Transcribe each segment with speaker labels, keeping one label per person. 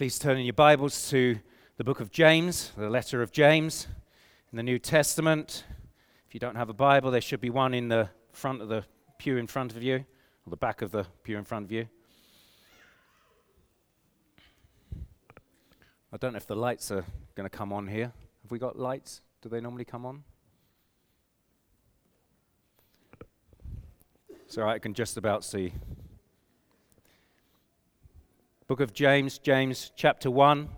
Speaker 1: Please turn in your Bibles to the book of James, the letter of James in the New Testament. If you don't have a Bible, there should be one in the front of the pew in front of you, or the back of the pew in front of you. I don't know if the lights are going to come on here. Have we got lights? Do they normally come on? So I can just about see. Book of James, James chapter 1,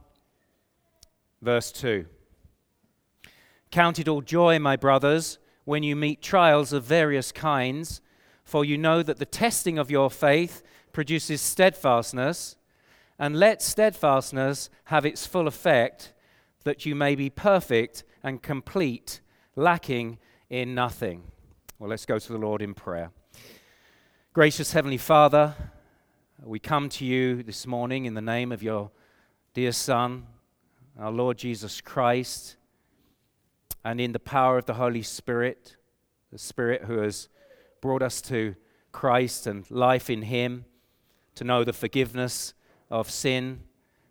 Speaker 1: verse 2. Count it all joy, my brothers, when you meet trials of various kinds, for you know that the testing of your faith produces steadfastness, and let steadfastness have its full effect, that you may be perfect and complete, lacking in nothing. Well, let's go to the Lord in prayer. Gracious Heavenly Father, we come to you this morning in the name of your dear Son, our Lord Jesus Christ, and in the power of the Holy Spirit, the Spirit who has brought us to Christ and life in Him, to know the forgiveness of sin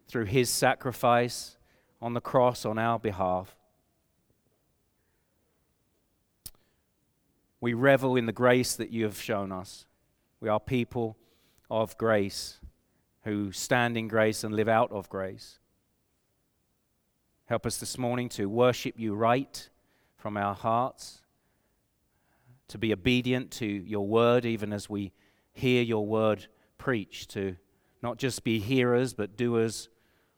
Speaker 1: through His sacrifice on the cross on our behalf. We revel in the grace that you have shown us. We are people of grace who stand in grace and live out of grace. Help us this morning to worship you right from our hearts, to be obedient to your word, even as we hear your word preached, to not just be hearers, but doers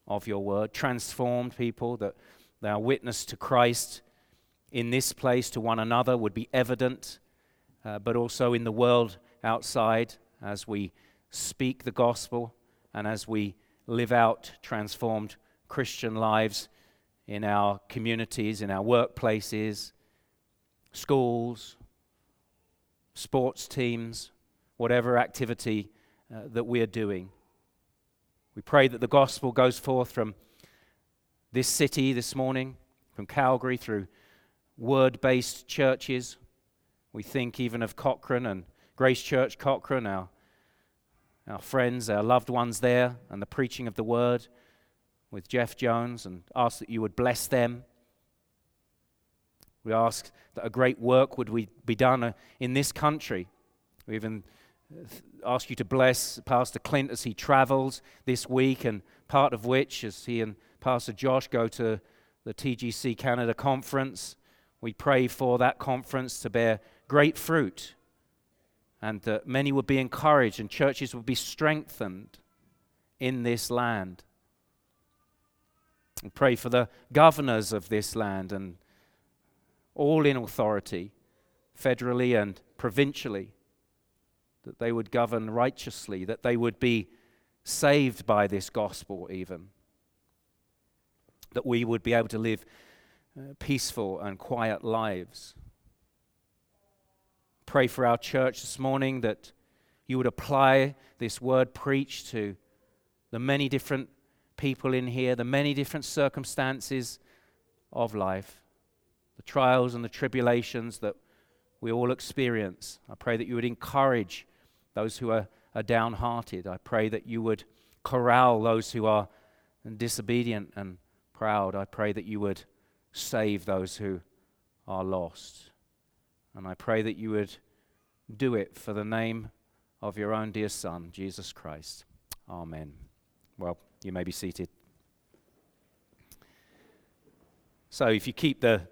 Speaker 1: of your word, transformed people, that our witness to Christ in this place to one another would be evident, uh, but also in the world outside as we speak the gospel and as we live out transformed Christian lives in our communities, in our workplaces, schools, sports teams, whatever activity uh, that we're doing. We pray that the gospel goes forth from this city this morning, from Calgary, through word based churches. We think even of Cochrane and Grace Church Cochrane, our, our friends, our loved ones there, and the preaching of the word with Jeff Jones, and ask that you would bless them. We ask that a great work would be done uh, in this country. We even uh, ask you to bless Pastor Clint as he travels this week, and part of which, as he and Pastor Josh go to the TGC Canada conference, we pray for that conference to bear great fruit and that many would be encouraged and churches would be strengthened in this land. And pray for the governors of this land and all in authority, federally and provincially, that they would govern righteously, that they would be saved by this gospel, even. That we would be able to live uh, peaceful and quiet lives pray for our church this morning that you would apply this word preached to the many different people in here, the many different circumstances of life, the trials and the tribulations that we all experience. I pray that you would encourage those who are, are downhearted. I pray that you would corral those who are disobedient and proud. I pray that you would save those who are lost. And I pray that you would do it for the name of your own dear Son, Jesus Christ. Amen. Well, you may be seated. So, if you keep the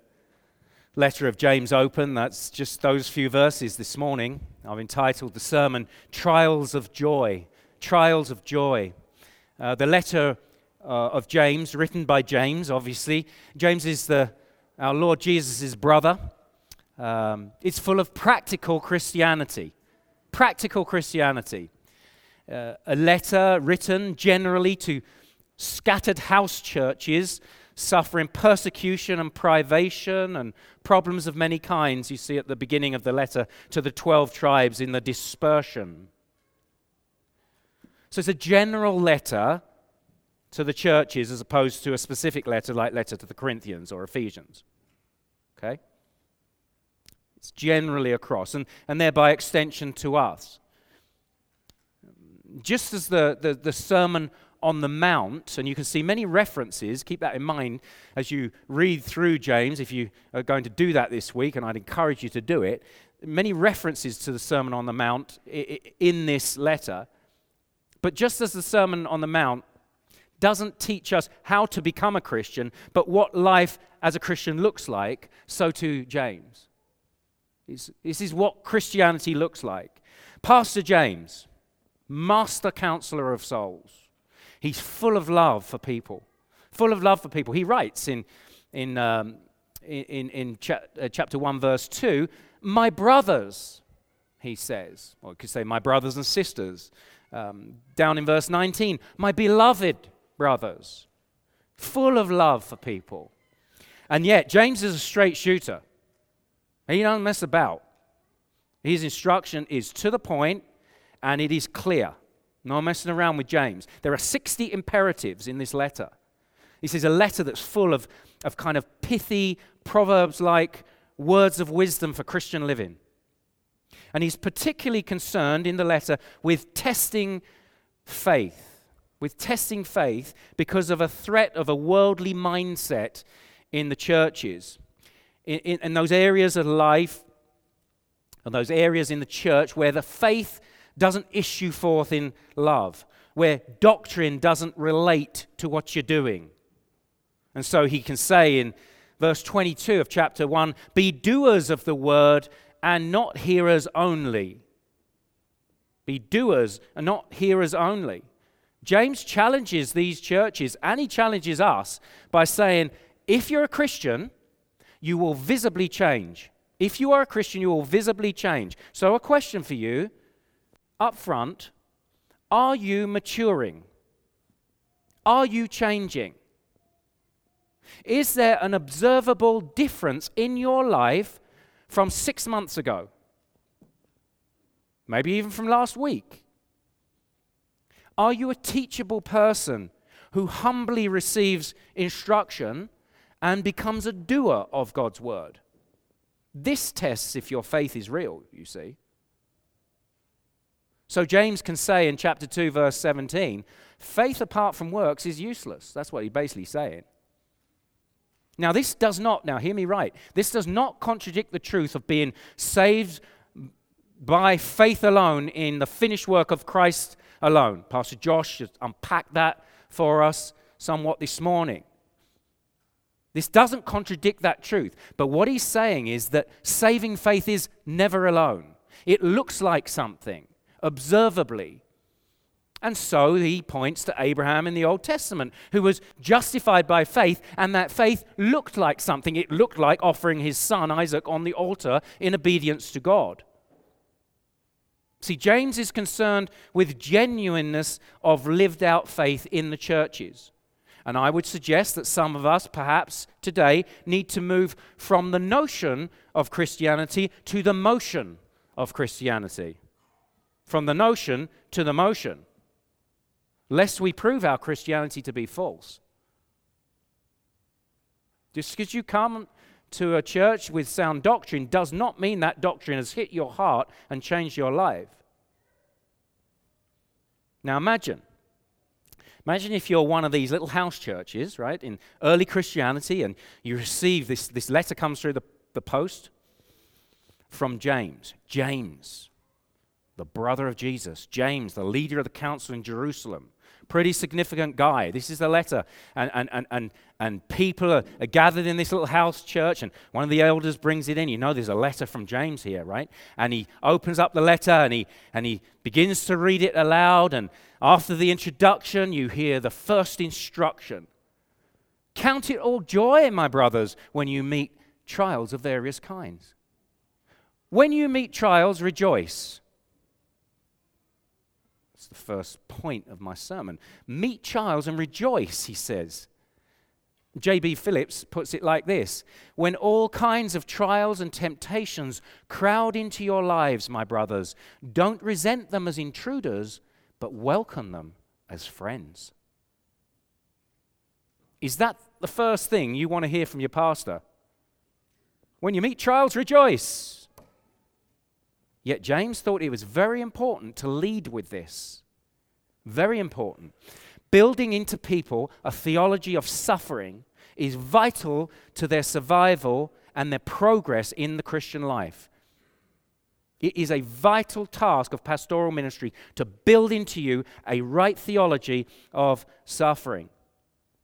Speaker 1: letter of James open, that's just those few verses this morning. I've entitled the sermon Trials of Joy. Trials of Joy. Uh, the letter uh, of James, written by James, obviously. James is the, our Lord Jesus' brother. Um, it's full of practical Christianity. Practical Christianity. Uh, a letter written generally to scattered house churches suffering persecution and privation and problems of many kinds, you see at the beginning of the letter to the 12 tribes in the dispersion. So it's a general letter to the churches as opposed to a specific letter like letter to the Corinthians or Ephesians. Okay? It's generally across, and, and thereby extension to us. Just as the, the, the sermon on the Mount, and you can see many references, keep that in mind as you read through James, if you are going to do that this week, and I'd encourage you to do it. Many references to the Sermon on the Mount in this letter. But just as the Sermon on the Mount doesn't teach us how to become a Christian, but what life as a Christian looks like, so too James. This is what Christianity looks like. Pastor James, master counselor of souls, he's full of love for people, full of love for people. He writes in, in, um, in, in cha- uh, chapter 1, verse 2, My brothers, he says, or you could say, My brothers and sisters. Um, down in verse 19, My beloved brothers, full of love for people. And yet, James is a straight shooter. He don't mess about. His instruction is to the point and it is clear. No messing around with James. There are 60 imperatives in this letter. This is a letter that's full of, of kind of pithy, proverbs like words of wisdom for Christian living. And he's particularly concerned in the letter with testing faith, with testing faith because of a threat of a worldly mindset in the churches. In, in, in those areas of life, and those areas in the church where the faith doesn't issue forth in love, where doctrine doesn't relate to what you're doing. And so he can say in verse 22 of chapter 1 Be doers of the word and not hearers only. Be doers and not hearers only. James challenges these churches and he challenges us by saying, If you're a Christian, you will visibly change. If you are a Christian, you will visibly change. So, a question for you up front are you maturing? Are you changing? Is there an observable difference in your life from six months ago? Maybe even from last week? Are you a teachable person who humbly receives instruction and becomes a doer of God's word? This tests if your faith is real, you see. So James can say in chapter 2, verse 17, faith apart from works is useless. That's what he's basically saying. Now, this does not, now hear me right, this does not contradict the truth of being saved by faith alone in the finished work of Christ alone. Pastor Josh just unpacked that for us somewhat this morning. This doesn't contradict that truth. But what he's saying is that saving faith is never alone. It looks like something, observably. And so he points to Abraham in the Old Testament, who was justified by faith, and that faith looked like something. It looked like offering his son Isaac on the altar in obedience to God. See, James is concerned with genuineness of lived out faith in the churches. And I would suggest that some of us, perhaps today, need to move from the notion of Christianity to the motion of Christianity. From the notion to the motion. Lest we prove our Christianity to be false. Just because you come to a church with sound doctrine does not mean that doctrine has hit your heart and changed your life. Now imagine Imagine if you're one of these little house churches, right, in early Christianity, and you receive this, this letter comes through the, the post from James. James, the brother of Jesus. James, the leader of the council in Jerusalem. Pretty significant guy. This is the letter. And, and, and, and, and people are, are gathered in this little house church, and one of the elders brings it in. You know, there's a letter from James here, right? And he opens up the letter and he, and he begins to read it aloud. And after the introduction, you hear the first instruction Count it all joy, my brothers, when you meet trials of various kinds. When you meet trials, rejoice the first point of my sermon. Meet trials and rejoice, he says. J.B. Phillips puts it like this When all kinds of trials and temptations crowd into your lives, my brothers, don't resent them as intruders, but welcome them as friends. Is that the first thing you want to hear from your pastor? When you meet trials, rejoice. Yet James thought it was very important to lead with this. Very important. Building into people a theology of suffering is vital to their survival and their progress in the Christian life. It is a vital task of pastoral ministry to build into you a right theology of suffering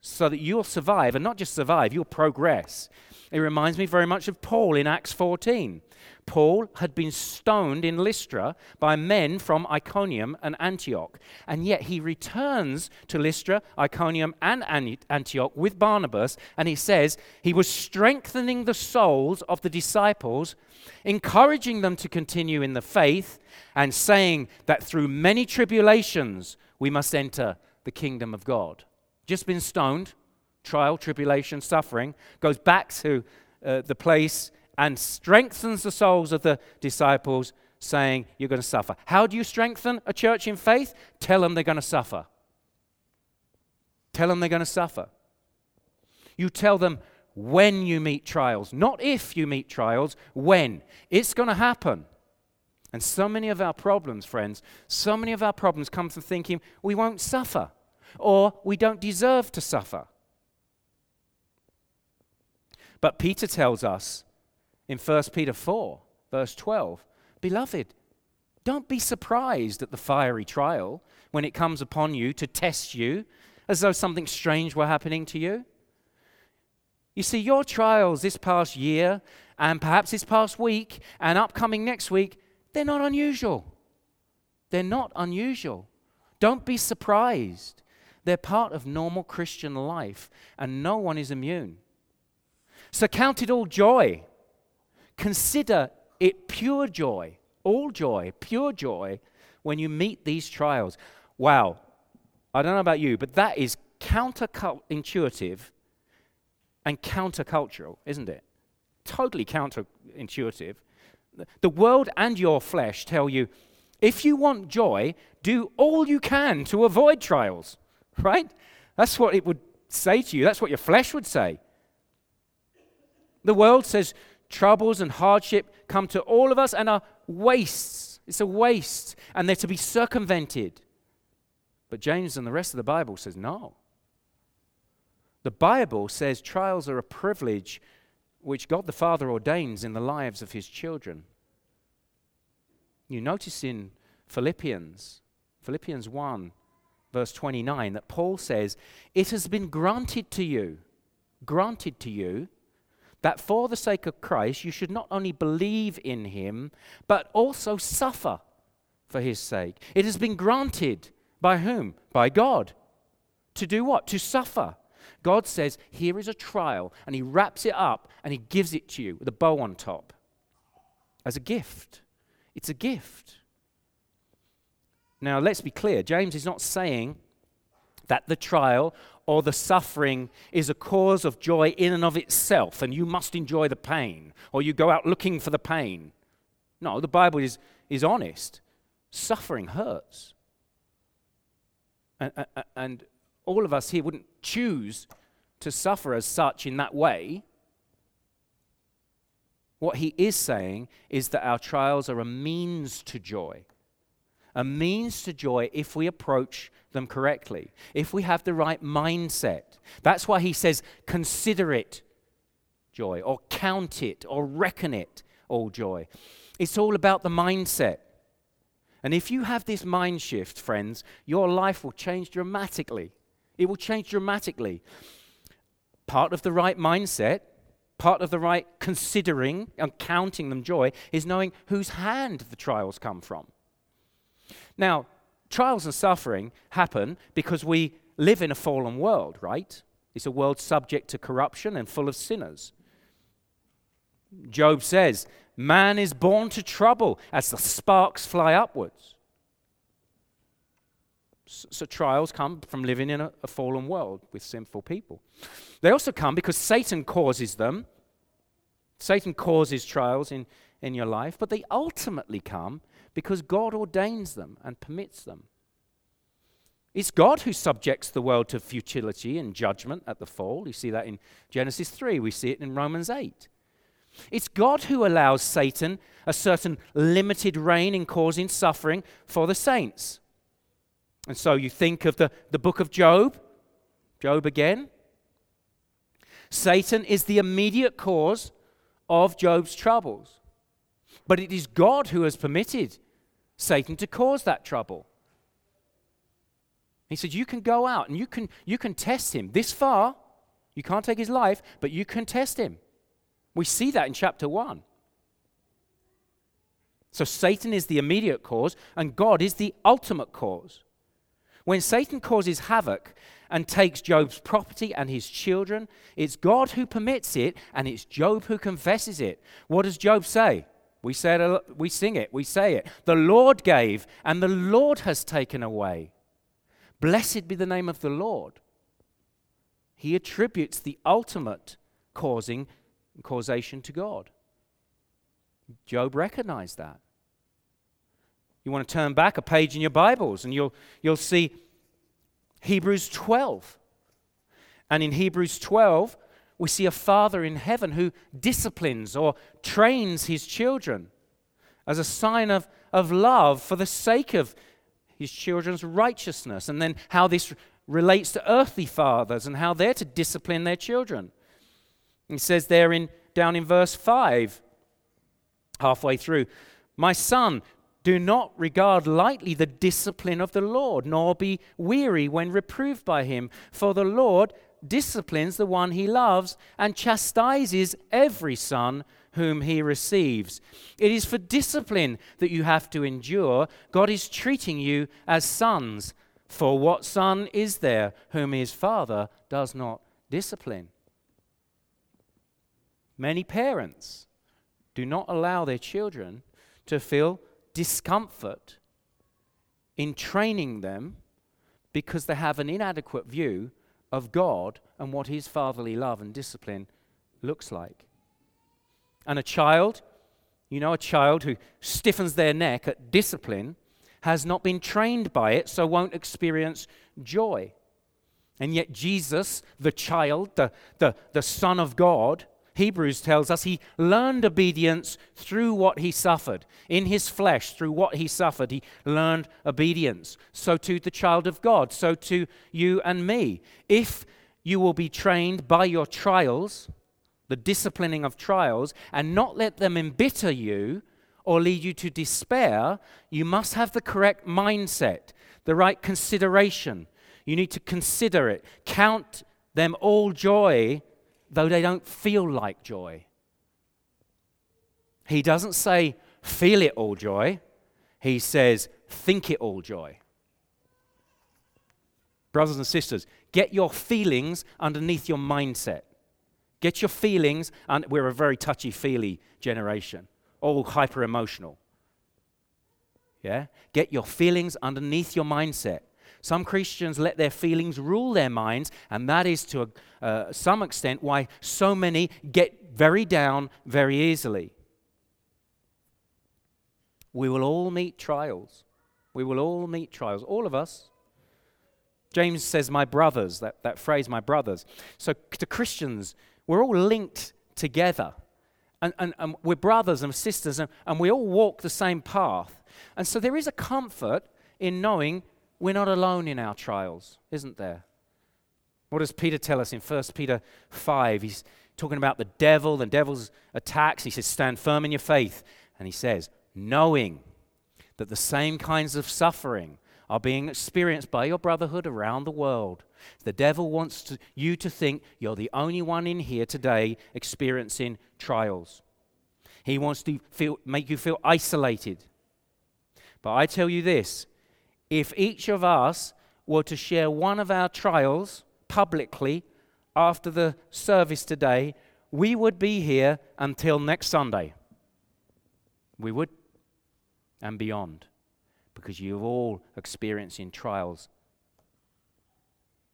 Speaker 1: so that you'll survive, and not just survive, you'll progress. It reminds me very much of Paul in Acts 14. Paul had been stoned in Lystra by men from Iconium and Antioch, and yet he returns to Lystra, Iconium, and Antioch with Barnabas, and he says he was strengthening the souls of the disciples, encouraging them to continue in the faith, and saying that through many tribulations we must enter the kingdom of God. Just been stoned, trial, tribulation, suffering, goes back to uh, the place and strengthens the souls of the disciples, saying, You're going to suffer. How do you strengthen a church in faith? Tell them they're going to suffer. Tell them they're going to suffer. You tell them when you meet trials, not if you meet trials, when. It's going to happen. And so many of our problems, friends, so many of our problems come from thinking we won't suffer or we don't deserve to suffer. But Peter tells us in 1 Peter 4, verse 12. Beloved, don't be surprised at the fiery trial when it comes upon you to test you as though something strange were happening to you. You see, your trials this past year and perhaps this past week and upcoming next week, they're not unusual. They're not unusual. Don't be surprised. They're part of normal Christian life, and no one is immune. So count it all joy Consider it pure joy, all joy, pure joy when you meet these trials. Wow, I don't know about you, but that is counterintuitive and countercultural, isn't it? Totally counterintuitive. The world and your flesh tell you if you want joy, do all you can to avoid trials, right? That's what it would say to you. That's what your flesh would say. The world says troubles and hardship come to all of us and are wastes. It's a waste, and they're to be circumvented. But James and the rest of the Bible says no. The Bible says trials are a privilege which God the Father ordains in the lives of his children. You notice in Philippians, Philippians 1, verse 29, that Paul says, It has been granted to you, granted to you, that for the sake of Christ you should not only believe in him, but also suffer for his sake. It has been granted by whom? By God. To do what? To suffer. God says, Here is a trial, and he wraps it up and he gives it to you with a bow on top as a gift. It's a gift. Now, let's be clear James is not saying that the trial or the suffering is a cause of joy in and of itself, and you must enjoy the pain, or you go out looking for the pain. No, the Bible is, is honest. Suffering hurts. And, and all of us here wouldn't choose to suffer as such in that way. What he is saying is that our trials are a means to joy a means to joy if we approach them correctly, if we have the right mindset. That's why he says, consider it joy, or count it, or reckon it all joy. It's all about the mindset. And if you have this mind shift, friends, your life will change dramatically. It will change dramatically. Part of the right mindset, part of the right considering and counting them joy, is knowing whose hand the trials come from. Now, trials and suffering happen because we live in a fallen world, right? It's a world subject to corruption and full of sinners. Job says, Man is born to trouble as the sparks fly upwards. So, trials come from living in a, a fallen world with sinful people. They also come because Satan causes them. Satan causes trials in, in your life, but they ultimately come because God ordains them and permits them. It's God who subjects the world to futility and judgment at the fall. You see that in Genesis 3, we see it in Romans 8. It's God who allows Satan a certain limited reign in causing suffering for the saints. And so you think of the, the book of Job, Job again. Satan is the immediate cause of Job's troubles. But it is God who has permitted Satan to cause that trouble. He said, You can go out and you can, you can test him this far. You can't take his life, but you can test him. We see that in chapter 1. So Satan is the immediate cause, and God is the ultimate cause. When Satan causes havoc and takes Job's property and his children, it's God who permits it, and it's Job who confesses it. What does Job say? We, say it, we sing it, we say it. The Lord gave, and the Lord has taken away. Blessed be the name of the Lord. He attributes the ultimate causing causation to God. Job recognized that. You want to turn back a page in your Bibles and you'll, you'll see Hebrews 12. And in Hebrews 12, we see a father in heaven who disciplines or trains his children as a sign of, of love for the sake of his children's righteousness. And then how this relates to earthly fathers and how they're to discipline their children. He says there in, down in verse 5, halfway through, My son, do not regard lightly the discipline of the Lord, nor be weary when reproved by him. For the Lord disciplines the one he loves and chastises every son whom he receives. It is for discipline that you have to endure. God is treating you as sons. For what son is there whom his father does not discipline? Many parents do not allow their children to feel discomfort in training them because they have an inadequate view of God and what his fatherly love and discipline looks like. And a child, you know, a child who stiffens their neck at discipline has not been trained by it, so won't experience joy. And yet, Jesus, the child, the, the, the Son of God, Hebrews tells us he learned obedience through what he suffered. In his flesh, through what he suffered, he learned obedience. So to the child of God, so to you and me. If you will be trained by your trials, the disciplining of trials, and not let them embitter you or lead you to despair, you must have the correct mindset, the right consideration. You need to consider it. Count them all joy though they don't feel like joy. He doesn't say, feel it all joy. He says, think it all joy. Brothers and sisters, get your feelings underneath your mindset. Get your feelings, and we're a very touchy feely generation, all hyper emotional. Yeah? Get your feelings underneath your mindset. Some Christians let their feelings rule their minds, and that is to uh, some extent why so many get very down very easily. We will all meet trials. We will all meet trials, all of us. James says, My brothers, that, that phrase, my brothers. So to Christians, we're all linked together. And, and, and we're brothers and sisters, and, and we all walk the same path. And so there is a comfort in knowing we're not alone in our trials, isn't there? What does Peter tell us in 1 Peter 5? He's talking about the devil, the devil's attacks. He says, Stand firm in your faith. And he says, Knowing that the same kinds of suffering are being experienced by your brotherhood around the world. The devil wants to, you to think you're the only one in here today experiencing trials. He wants to feel, make you feel isolated. But I tell you this if each of us were to share one of our trials publicly after the service today, we would be here until next Sunday. We would, and beyond, because you're all experiencing trials.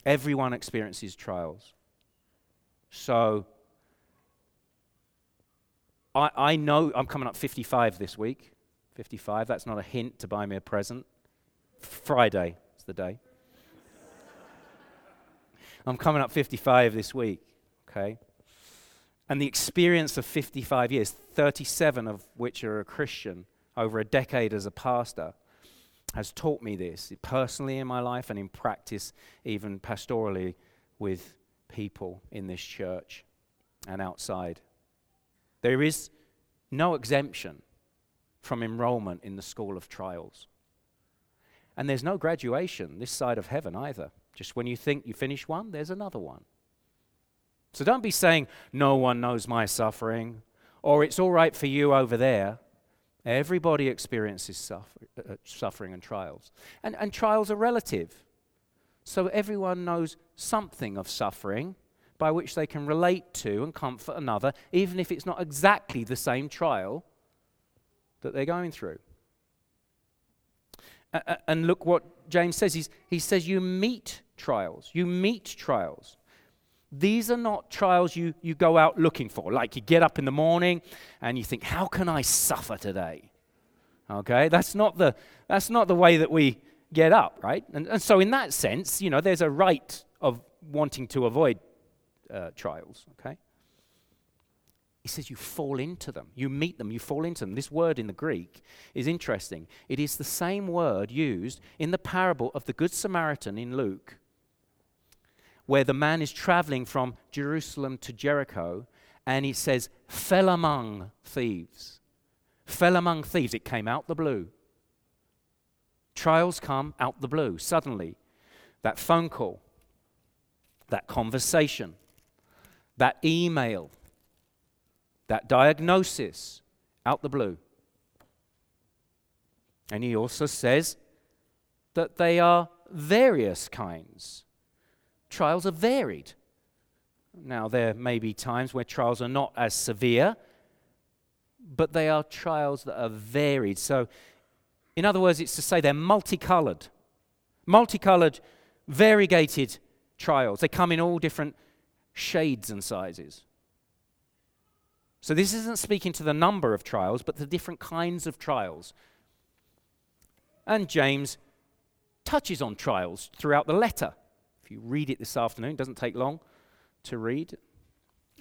Speaker 1: Everyone experiences trials. So, I, I know I'm coming up 55 this week. 55, that's not a hint to buy me a present. Friday is the day. I'm coming up 55 this week, okay? And the experience of 55 years, 37 of which are a Christian, over a decade as a pastor, has taught me this personally in my life and in practice, even pastorally with people in this church and outside. There is no exemption from enrollment in the school of trials. And there's no graduation this side of heaven either. Just when you think you finish one, there's another one. So don't be saying, No one knows my suffering, or it's all right for you over there. Everybody experiences suffer, uh, suffering and trials. And, and trials are relative. So everyone knows something of suffering by which they can relate to and comfort another, even if it's not exactly the same trial that they're going through. And look what James says. He's, he says, You meet trials. You meet trials. These are not trials you, you go out looking for. Like you get up in the morning and you think, How can I suffer today? Okay, that's not the, that's not the way that we get up, right? And, and so, in that sense, you know, there's a right of wanting to avoid uh, trials, okay? He says you fall into them. You meet them, you fall into them. This word in the Greek is interesting. It is the same word used in the parable of the Good Samaritan in Luke, where the man is traveling from Jerusalem to Jericho, and he says, fell among thieves. Fell among thieves. It came out the blue. Trials come out the blue. Suddenly, that phone call, that conversation, that email, that diagnosis out the blue. And he also says that they are various kinds. Trials are varied. Now, there may be times where trials are not as severe, but they are trials that are varied. So, in other words, it's to say they're multicolored. Multicolored, variegated trials. They come in all different shades and sizes. So, this isn't speaking to the number of trials, but the different kinds of trials. And James touches on trials throughout the letter. If you read it this afternoon, it doesn't take long to read.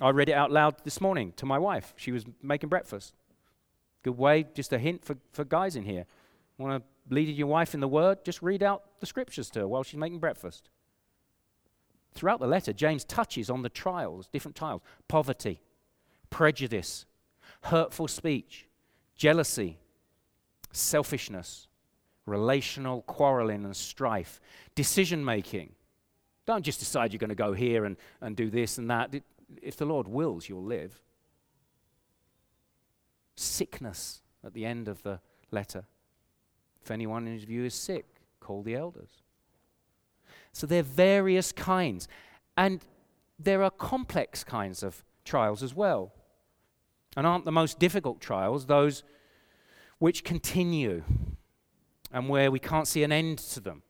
Speaker 1: I read it out loud this morning to my wife. She was making breakfast. Good way, just a hint for, for guys in here. Want to lead your wife in the word? Just read out the scriptures to her while she's making breakfast. Throughout the letter, James touches on the trials, different trials poverty, prejudice, hurtful speech, jealousy, selfishness, relational quarreling and strife, decision making. Don't just decide you're going to go here and, and do this and that. If the Lord wills, you'll live. Sickness at the end of the letter. If anyone in you is sick, call the elders. So there are various kinds. And there are complex kinds of trials as well. And aren't the most difficult trials those which continue and where we can't see an end to them?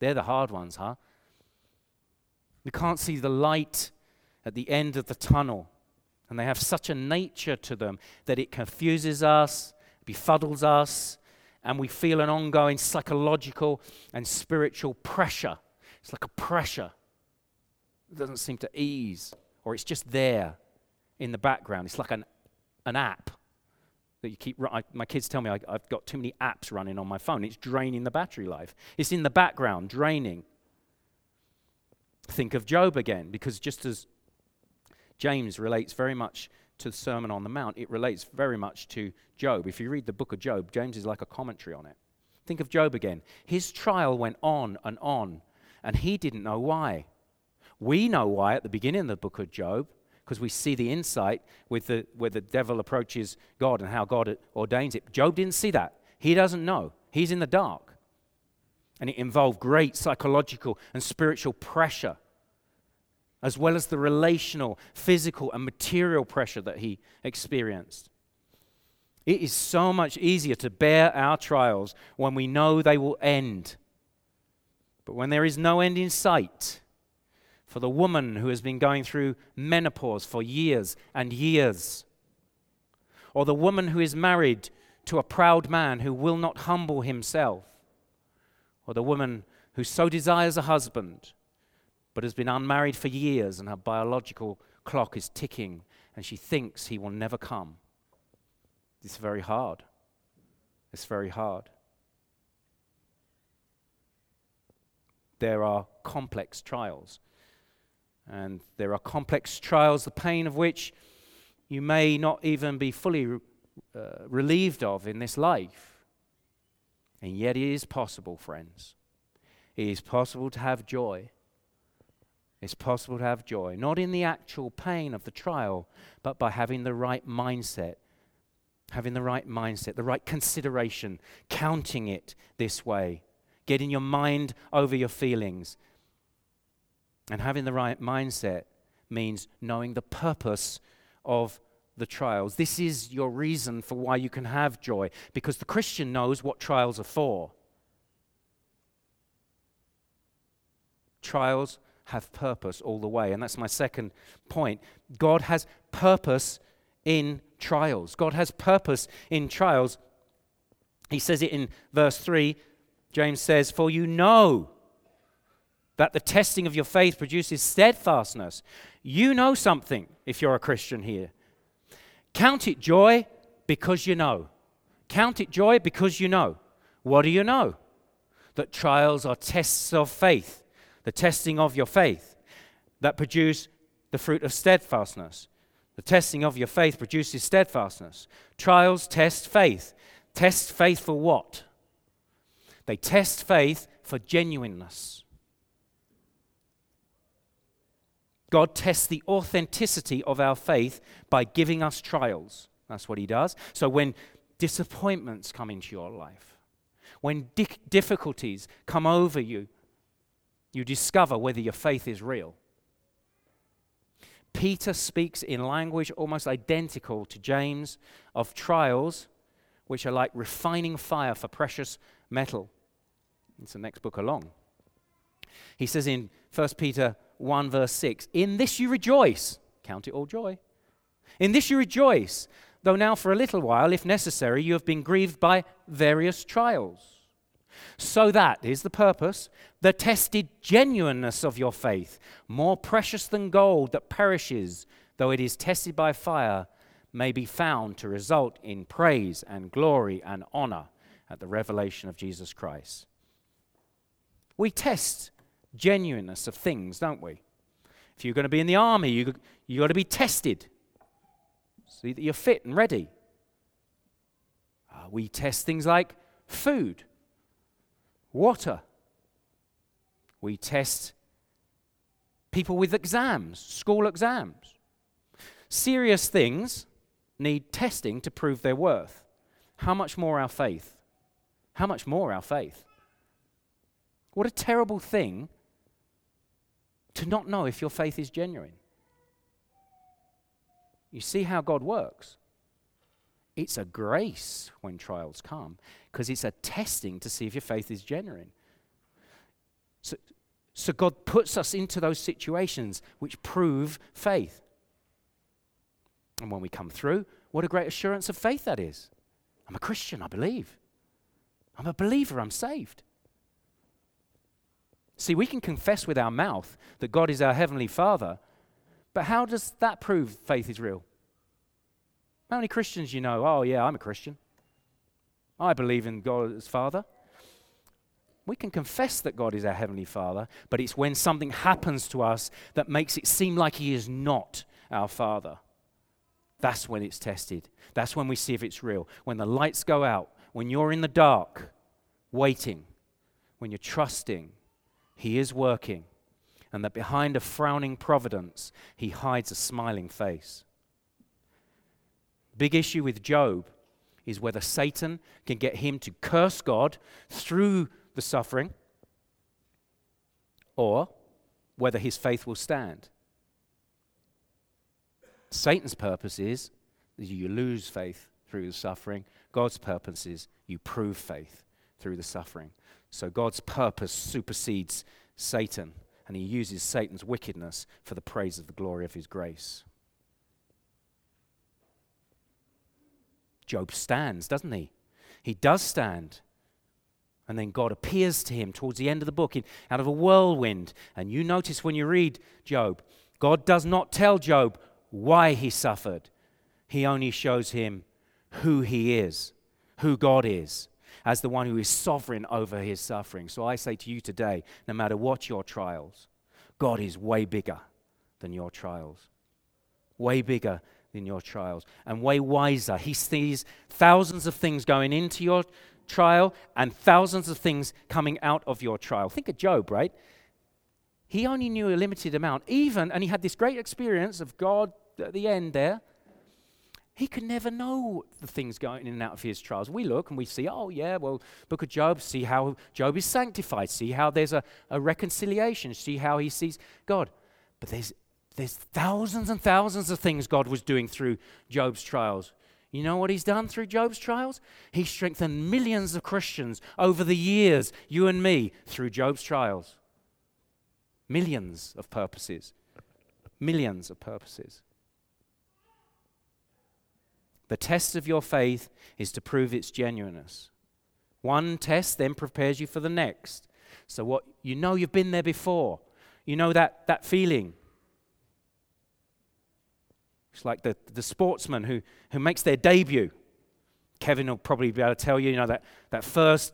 Speaker 1: They're the hard ones, huh? We can't see the light at the end of the tunnel. And they have such a nature to them that it confuses us, befuddles us, and we feel an ongoing psychological and spiritual pressure it's like a pressure. It doesn't seem to ease, or it's just there in the background. It's like an, an app that you keep. I, my kids tell me I, I've got too many apps running on my phone. It's draining the battery life. It's in the background, draining. Think of Job again, because just as James relates very much to the Sermon on the Mount, it relates very much to Job. If you read the book of Job, James is like a commentary on it. Think of Job again. His trial went on and on and he didn't know why. We know why at the beginning of the book of Job, because we see the insight with the, where the devil approaches God and how God ordains it. Job didn't see that. He doesn't know. He's in the dark. And it involved great psychological and spiritual pressure, as well as the relational, physical, and material pressure that he experienced. It is so much easier to bear our trials when we know they will end but when there is no end in sight, for the woman who has been going through menopause for years and years, or the woman who is married to a proud man who will not humble himself, or the woman who so desires a husband but has been unmarried for years and her biological clock is ticking and she thinks he will never come. It's very hard. It's very hard. there are complex trials. And there are complex trials, the pain of which you may not even be fully uh, relieved of in this life. And yet, it is possible, friends. It is possible to have joy. It's possible to have joy, not in the actual pain of the trial, but by having the right mindset. Having the right mindset, the right consideration, counting it this way, getting your mind over your feelings. And having the right mindset means knowing the purpose of the trials. This is your reason for why you can have joy, because the Christian knows what trials are for. Trials have purpose all the way. And that's my second point. God has purpose in trials. God has purpose in trials. He says it in verse 3. James says, For you know that the testing of your faith produces steadfastness. You know something if you're a Christian here. Count it joy because you know. Count it joy because you know. What do you know? That trials are tests of faith the testing of your faith that produce the fruit of steadfastness. The testing of your faith produces steadfastness. Trials test faith. Test faith for what? They test faith for genuineness. God tests the authenticity of our faith by giving us trials. That's what He does. So when disappointments come into your life, when di- difficulties come over you, you discover whether your faith is real. Peter speaks in language almost identical to James of trials, which are like refining fire for precious metal. It's the next book along. He says in 1 Peter 1, verse 6, In this you rejoice. Count it all joy. In this you rejoice, though now for a little while, if necessary, you have been grieved by various trials so that, is the purpose, the tested genuineness of your faith, more precious than gold that perishes, though it is tested by fire, may be found to result in praise and glory and honor at the revelation of Jesus Christ. We test genuineness of things, don't we? If you're going to be in the army, you, you've got to be tested. See that you're fit and ready. Uh, we test things like food water. We test people with exams, school exams. Serious things need testing to prove their worth. How much more our faith? How much more our faith? What a terrible thing to not know if your faith is genuine. You see how God works. It's a grace when trials come because it's a testing to see if your faith is genuine. So, so God puts us into those situations which prove faith. And when we come through, what a great assurance of faith that is. I'm a Christian, I believe. I'm a believer, I'm saved. See, we can confess with our mouth that God is our heavenly Father, but how does that prove faith is real? How many Christians you know? Oh, yeah, I'm a Christian. I believe in God as Father. We can confess that God is our Heavenly Father, but it's when something happens to us that makes it seem like He is not our Father. That's when it's tested. That's when we see if it's real. When the lights go out, when you're in the dark, waiting, when you're trusting, He is working, and that behind a frowning providence, He hides a smiling face. Big issue with Job is whether Satan can get him to curse God through the suffering or whether his faith will stand. Satan's purpose is you lose faith through the suffering. God's purpose is you prove faith through the suffering. So God's purpose supersedes Satan, and he uses Satan's wickedness for the praise of the glory of his grace. Job stands, doesn't he? He does stand. And then God appears to him towards the end of the book in, out of a whirlwind. And you notice when you read Job, God does not tell Job why he suffered, He only shows him who he is, who God is. As the one who is sovereign over his suffering. So I say to you today no matter what your trials, God is way bigger than your trials. Way bigger than your trials and way wiser. He sees thousands of things going into your trial and thousands of things coming out of your trial. Think of Job, right? He only knew a limited amount, even, and he had this great experience of God at the end there. He could never know the things going in and out of his trials. We look and we see, oh, yeah, well, book of Job, see how Job is sanctified, see how there's a, a reconciliation, see how he sees God. But there's, there's thousands and thousands of things God was doing through Job's trials. You know what he's done through Job's trials? He strengthened millions of Christians over the years, you and me, through Job's trials. Millions of purposes. Millions of purposes. The test of your faith is to prove its genuineness. One test then prepares you for the next. So what you know you've been there before. You know that, that feeling. It's like the, the sportsman who, who makes their debut. Kevin will probably be able to tell you, you know, that, that first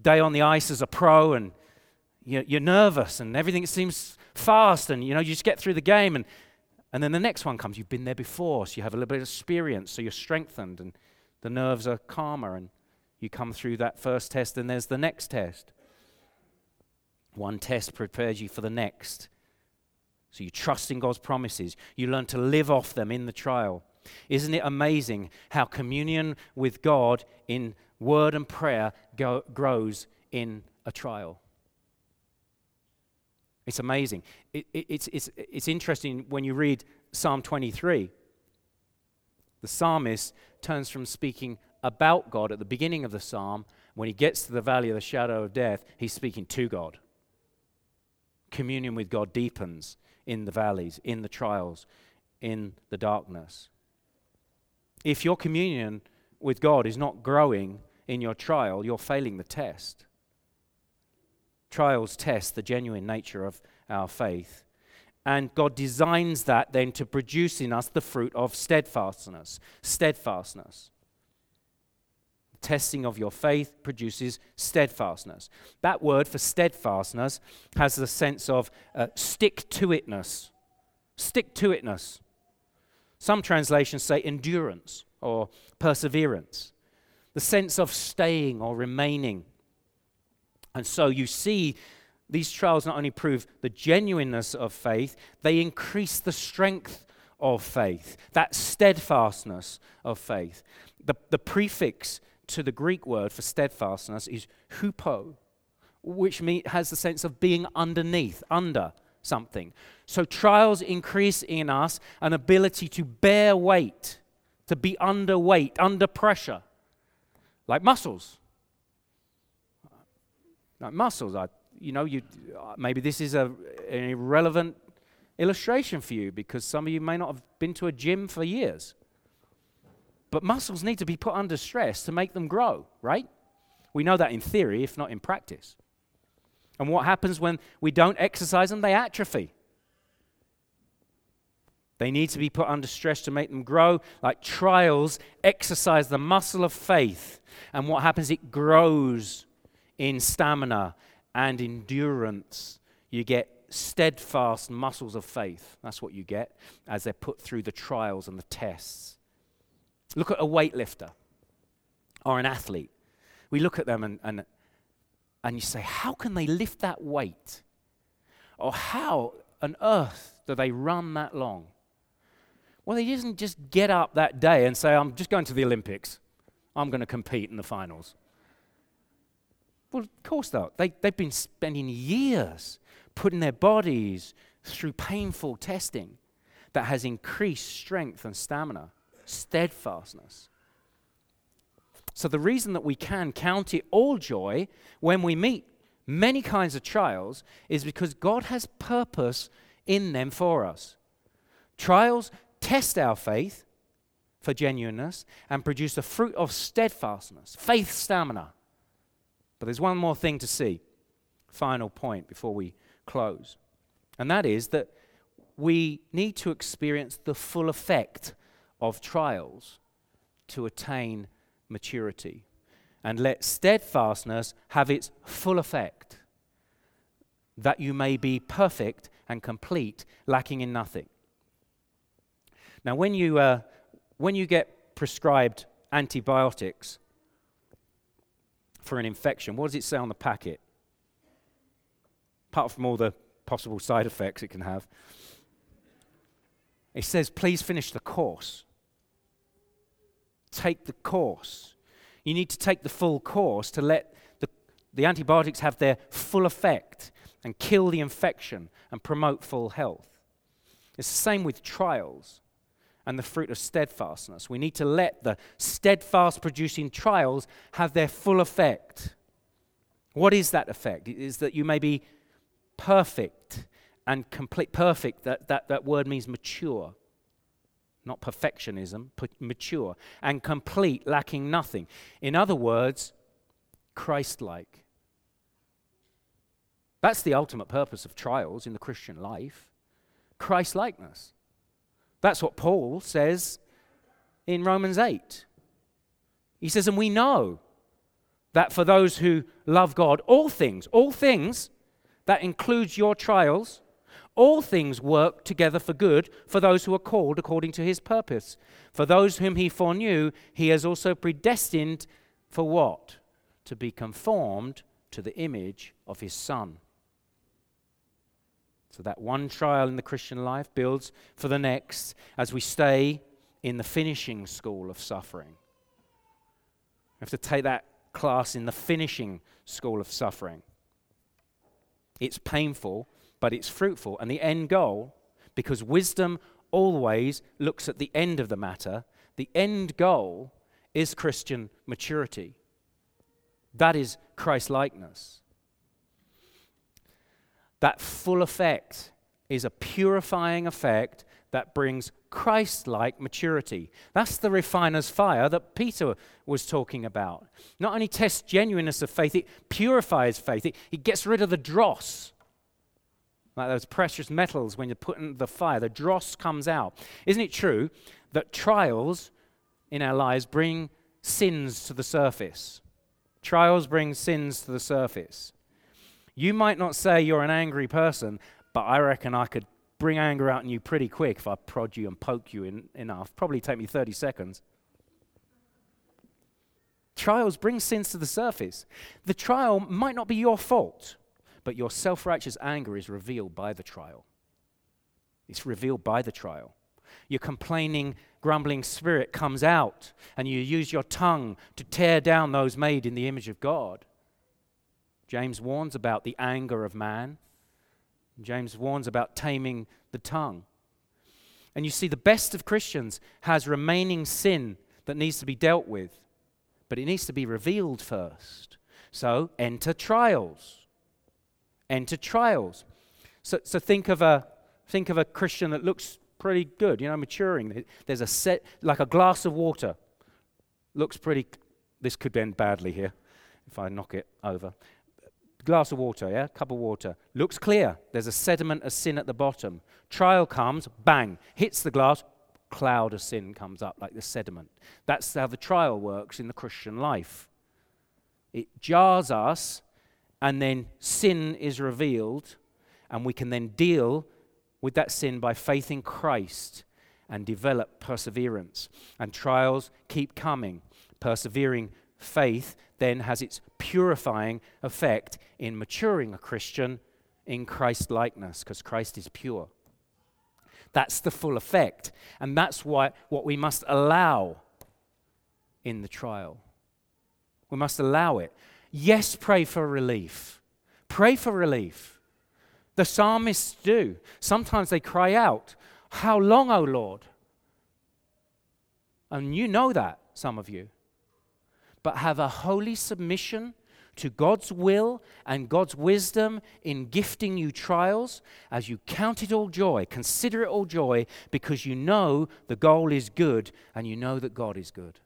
Speaker 1: day on the ice as a pro and you're, you're nervous and everything seems fast and, you know, you just get through the game and and then the next one comes. You've been there before, so you have a little bit of experience, so you're strengthened and the nerves are calmer, and you come through that first test, and there's the next test. One test prepares you for the next. So you trust in God's promises. You learn to live off them in the trial. Isn't it amazing how communion with God in word and prayer go, grows in a trial? It's amazing. It, it, it's, it's, it's interesting when you read Psalm 23. The psalmist turns from speaking about God at the beginning of the psalm. When he gets to the valley of the shadow of death, he's speaking to God. Communion with God deepens in the valleys, in the trials, in the darkness. If your communion with God is not growing in your trial, you're failing the test. Trials test the genuine nature of our faith. And God designs that then to produce in us the fruit of steadfastness. Steadfastness. testing of your faith produces steadfastness. That word for steadfastness has the sense of uh, stick to itness. Stick to itness. Some translations say endurance or perseverance. The sense of staying or remaining and so you see these trials not only prove the genuineness of faith, they increase the strength of faith, that steadfastness of faith. The, the prefix to the Greek word for steadfastness is hupo, which mean, has the sense of being underneath, under something. So trials increase in us an ability to bear weight, to be under weight, under pressure, like muscles like muscles. I, you know, you, uh, maybe this is a, an irrelevant illustration for you because some of you may not have been to a gym for years. But muscles need to be put under stress to make them grow, right? We know that in theory, if not in practice. And what happens when we don't exercise them? They atrophy. They need to be put under stress to make them grow. Like trials, exercise the muscle of faith. And what happens? It grows in stamina and endurance. You get steadfast muscles of faith. That's what you get as they're put through the trials and the tests. Look at a weightlifter or an athlete. We look at them and, and, and you say, How can they lift that weight? Or how on earth do they run that long? Well, they didn't just get up that day and say, I'm just going to the Olympics. I'm going to compete in the finals. Well, of course not. They, they've been spending years putting their bodies through painful testing that has increased strength and stamina, steadfastness. So, the reason that we can count it all joy when we meet many kinds of trials is because God has purpose in them for us. Trials test our faith for genuineness and produce the fruit of steadfastness, faith stamina. But there's one more thing to see. Final point before we close. And that is that we need to experience the full effect of trials to attain maturity. and let steadfastness have its full effect, that you may be perfect and complete, lacking in nothing. Now, when you, uh, when you get prescribed antibiotics for an infection, what does it say on the packet? Apart from all the possible side effects it can have, it says, please finish the course. Take the course. You need to take the full course to let the, the antibiotics have their full effect and kill the infection and promote full health. It's the same with trials and the fruit of steadfastness. We need to let the steadfast producing trials have their full effect. What is that effect? It is that you may be perfect and complete. Perfect, that, that, that word means mature, not perfectionism, mature, and complete, lacking nothing. In other words, Christ like. That's the ultimate purpose of trials in the Christian life Christ likeness. That's what Paul says in Romans 8. He says, and we know that for those who love God, all things, all things, that includes your trials, all things work together for good for those who are called according to his purpose. For those whom he foreknew, he has also predestined for what? To be conformed to the image of his Son so that one trial in the Christian life builds for the next as we stay in the finishing school of suffering. We have to take that class in the finishing school of suffering. It's painful, but it's fruitful. And the end goal, because wisdom always looks at the end of the matter, the end goal is Christian maturity. That is Christ likeness that full effect is a purifying effect that brings Christ like maturity. That's the refiner's fire that Peter was talking about. Not only tests genuineness of faith, it purifies faith, it, it gets rid of the dross. Like those precious metals when you put in the fire, the dross comes out. Isn't it true that trials in our lives bring sins to the surface? Trials bring sins to the surface. You might not say you're an angry person, but I reckon I could bring anger out in you pretty quick if I prod you and poke you in, enough. Probably take me 30 seconds. Trials bring sins to the surface. The trial might not be your fault, but your self righteous anger is revealed by the trial. It's revealed by the trial. Your complaining, grumbling spirit comes out, and you use your tongue to tear down those made in the image of God. James warns about the anger of man. James warns about taming the tongue. And you see, the best of Christians has remaining sin that needs to be dealt with, but it needs to be revealed first. So enter trials. Enter trials. So, so think of a think of a Christian that looks pretty good, you know, maturing. There's a set like a glass of water. Looks pretty. This could end badly here if I knock it over glass of water, yeah, cup of water, looks clear. There's a sediment of sin at the bottom. Trial comes, bang, hits the glass, cloud of sin comes up like the sediment. That's how the trial works in the Christian life. It jars us, and then sin is revealed, and we can then deal with that sin by faith in Christ and develop perseverance. And trials keep coming. Persevering faith then has its purifying effect in maturing a Christian in Christ likeness, because Christ is pure. That's the full effect. And that's why, what we must allow in the trial. We must allow it. Yes, pray for relief. Pray for relief. The psalmists do. Sometimes they cry out, How long, O Lord? And you know that, some of you but have a holy submission to God's will and God's wisdom in gifting you trials as you count it all joy, consider it all joy, because you know the goal is good and you know that God is good.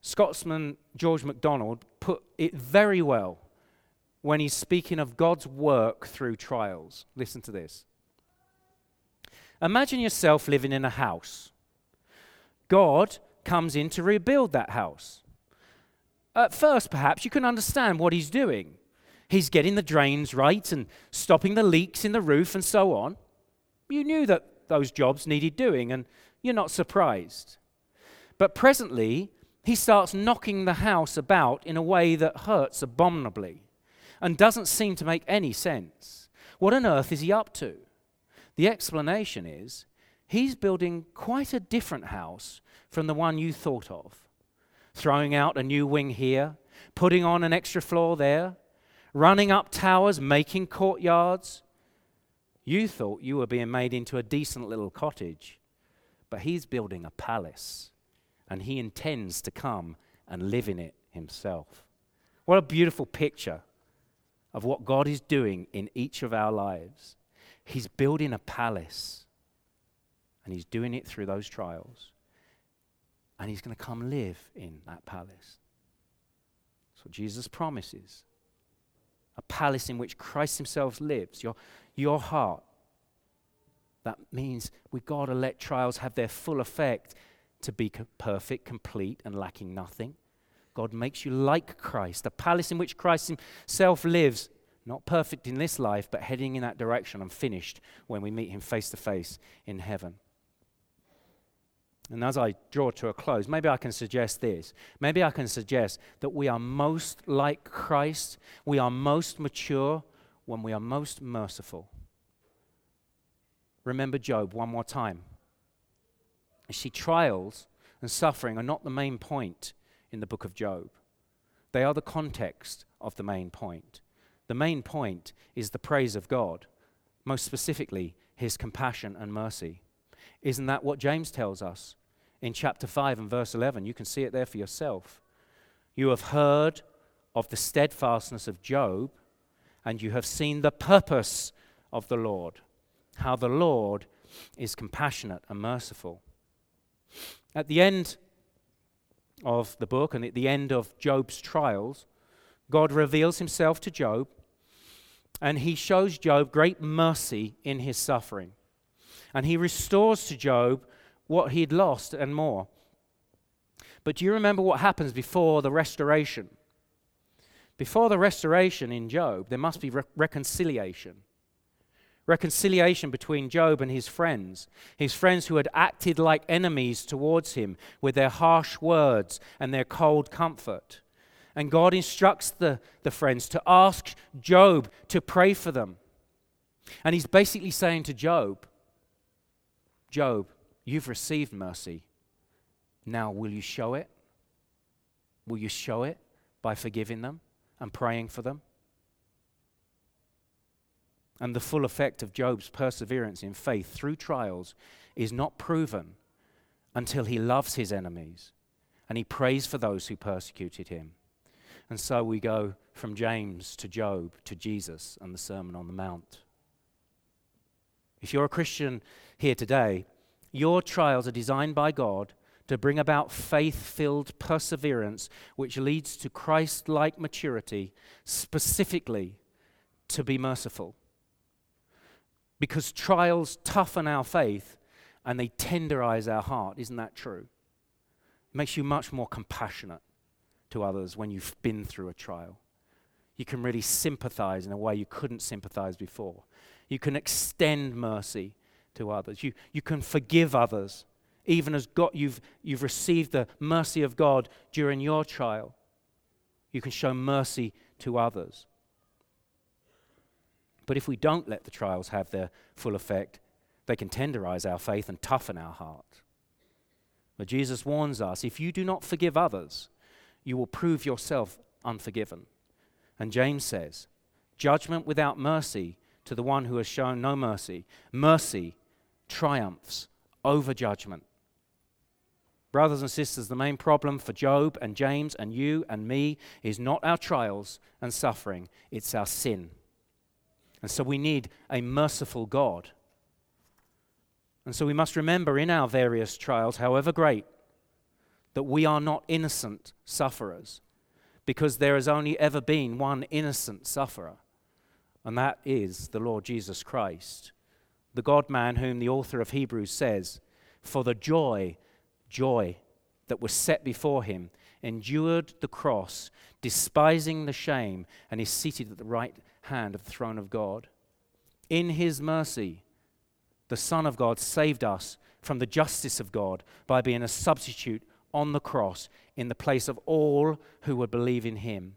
Speaker 1: Scotsman George MacDonald put it very well when he's speaking of God's work through trials. Listen to this. Imagine yourself living in a house. God comes in to rebuild that house. At first, perhaps, you can understand what he's doing. He's getting the drains right and stopping the leaks in the roof and so on. You knew that those jobs needed doing, and you're not surprised. But presently, he starts knocking the house about in a way that hurts abominably and doesn't seem to make any sense. What on earth is he up to? The explanation is he's building quite a different house from the one you thought of. Throwing out a new wing here, putting on an extra floor there, running up towers, making courtyards. You thought you were being made into a decent little cottage, but he's building a palace, and he intends to come and live in it himself. What a beautiful picture of what God is doing in each of our lives. He's building a palace, and He's doing it through those trials. And He's going to come live in that palace. That's what Jesus promises a palace in which Christ Himself lives, your, your heart. That means we've got to let trials have their full effect to be co- perfect, complete, and lacking nothing. God makes you like Christ, a palace in which Christ himself lives, not perfect in this life, but heading in that direction and finished when we meet him face to face in heaven. And as I draw to a close, maybe I can suggest this. Maybe I can suggest that we are most like Christ, we are most mature when we are most merciful. Remember Job one more time. You see, trials and suffering are not the main point in the book of Job. They are the context of the main point. The main point is the praise of God, most specifically, his compassion and mercy. Isn't that what James tells us in chapter 5 and verse 11? You can see it there for yourself. You have heard of the steadfastness of Job, and you have seen the purpose of the Lord, how the Lord is compassionate and merciful. At the end of the book and at the end of Job's trials, God reveals himself to Job and he shows Job great mercy in his suffering. And he restores to Job what he'd lost and more. But do you remember what happens before the restoration? Before the restoration in Job, there must be re- reconciliation reconciliation between Job and his friends, his friends who had acted like enemies towards him with their harsh words and their cold comfort. And God instructs the, the friends to ask Job to pray for them. And he's basically saying to Job, Job, you've received mercy. Now, will you show it? Will you show it by forgiving them and praying for them? and the full effect of Job's perseverance in faith through trials is not proven until he loves his enemies and he prays for those who persecuted him. And so we go from James to Job to Jesus and the Sermon on the Mount. If you're a Christian here today, your trials are designed by God to bring about faith filled perseverance, which leads to Christ like maturity, specifically to be merciful because trials toughen our faith and they tenderize our heart. Isn't that true? It makes you much more compassionate to others when you've been through a trial. You can really sympathize in a way you couldn't sympathize before. You can extend mercy to others. You, you can forgive others, even as God, you've, you've received the mercy of God during your trial. You can show mercy to others. But if we don't let the trials have their full effect, they can tenderize our faith and toughen our heart. But Jesus warns us if you do not forgive others, you will prove yourself unforgiven. And James says, Judgment without mercy to the one who has shown no mercy. Mercy triumphs over judgment. Brothers and sisters, the main problem for Job and James and you and me is not our trials and suffering, it's our sin. And so we need a merciful God. And so we must remember in our various trials, however great, that we are not innocent sufferers, because there has only ever been one innocent sufferer, and that is the Lord Jesus Christ, the God man whom the author of Hebrews says, For the joy, joy that was set before him, endured the cross, despising the shame, and is seated at the right hand of the throne of God. In his mercy, the Son of God saved us from the justice of God by being a substitute on the cross in the place of all who would believe in him.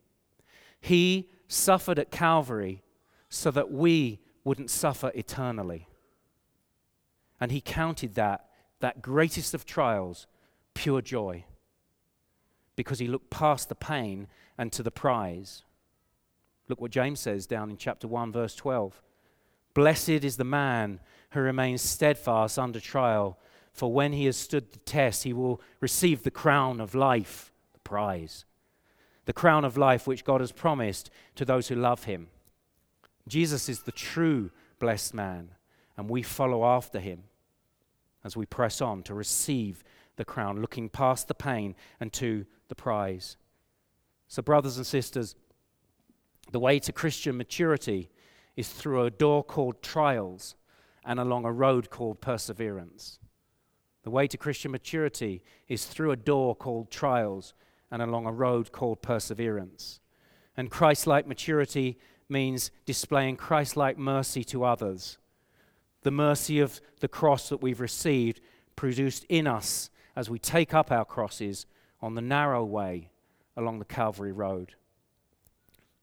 Speaker 1: He suffered at Calvary so that we wouldn't suffer eternally. And he counted that, that greatest of trials, pure joy because he looked past the pain and to the prize. Look what James says down in chapter 1, verse 12. Blessed is the man who remains steadfast under trial, for when he has stood the test, he will receive the crown of life, the prize, the crown of life which God has promised to those who love him. Jesus is the true blessed man, and we follow after him as we press on to receive the crown, looking past the pain and to the prize. So, brothers and sisters, the way to Christian maturity is through a door called trials and along a road called perseverance. The way to Christian maturity is through a door called trials and along a road called perseverance. And Christ like maturity means displaying Christ like mercy to others. The mercy of the cross that we've received produced in us as we take up our crosses on the narrow way along the Calvary Road.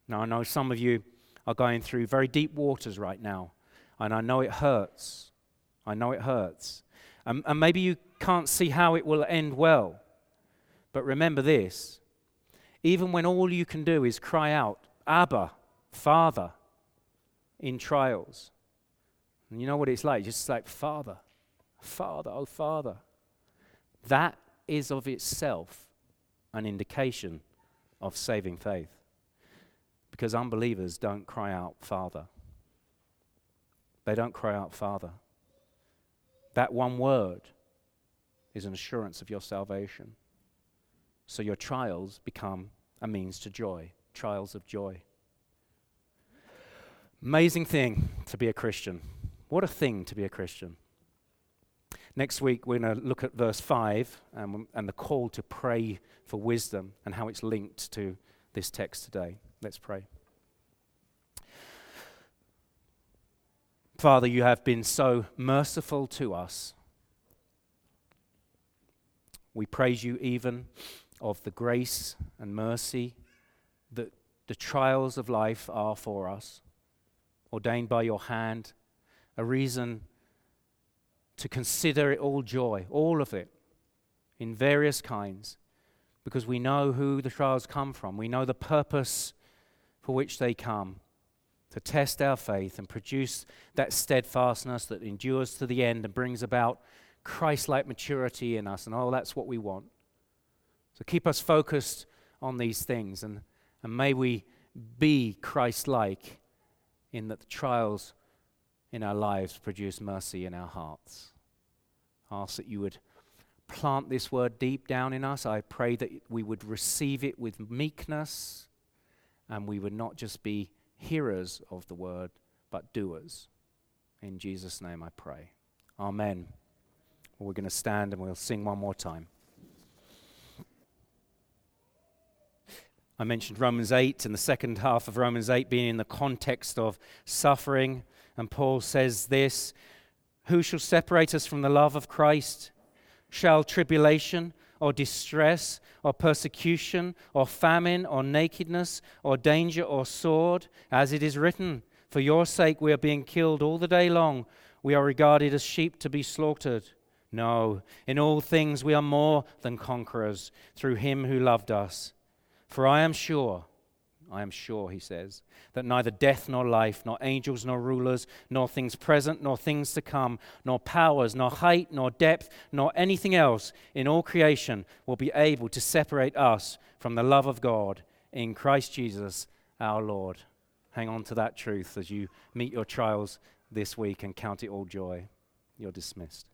Speaker 1: Now, I know some of you are going through very deep waters right now, and I know it hurts. I know it hurts. Um, and maybe you can't see how it will end well. But remember this even when all you can do is cry out, Abba, Father, in trials. And you know what it's like? Just like, Father, Father, oh Father. That is of itself an indication of saving faith. Because unbelievers don't cry out, Father. They don't cry out, Father. That one word is an assurance of your salvation. So your trials become a means to joy, trials of joy. Amazing thing to be a Christian. What a thing to be a Christian. Next week, we're going to look at verse 5 um, and the call to pray for wisdom and how it's linked to this text today. Let's pray. Father, you have been so merciful to us. We praise you even of the grace and mercy that the trials of life are for us, ordained by your hand, a reason to consider it all joy, all of it, in various kinds, because we know who the trials come from. We know the purpose for which they come to test our faith and produce that steadfastness that endures to the end and brings about Christ like maturity in us. And oh, that's what we want. So keep us focused on these things and, and may we be Christ like in that the trials in our lives produce mercy in our hearts. I ask that you would plant this word deep down in us. I pray that we would receive it with meekness and we would not just be hearers of the word, but doers. In Jesus' name I pray. Amen. We're going to stand and we'll sing one more time. I mentioned Romans 8 and the second half of Romans 8 being in the context of suffering. And Paul says this Who shall separate us from the love of Christ? Shall tribulation or distress or persecution or famine or nakedness or danger or sword? As it is written, For your sake we are being killed all the day long. We are regarded as sheep to be slaughtered. No, in all things we are more than conquerors through him who loved us. For I am sure I am sure, he says, that neither death nor life, nor angels nor rulers, nor things present nor things to come, nor powers, nor height, nor depth, nor anything else in all creation will be able to separate us from the love of God in Christ Jesus our Lord. Hang on to that truth as you meet your trials this week and count it all joy. You're dismissed.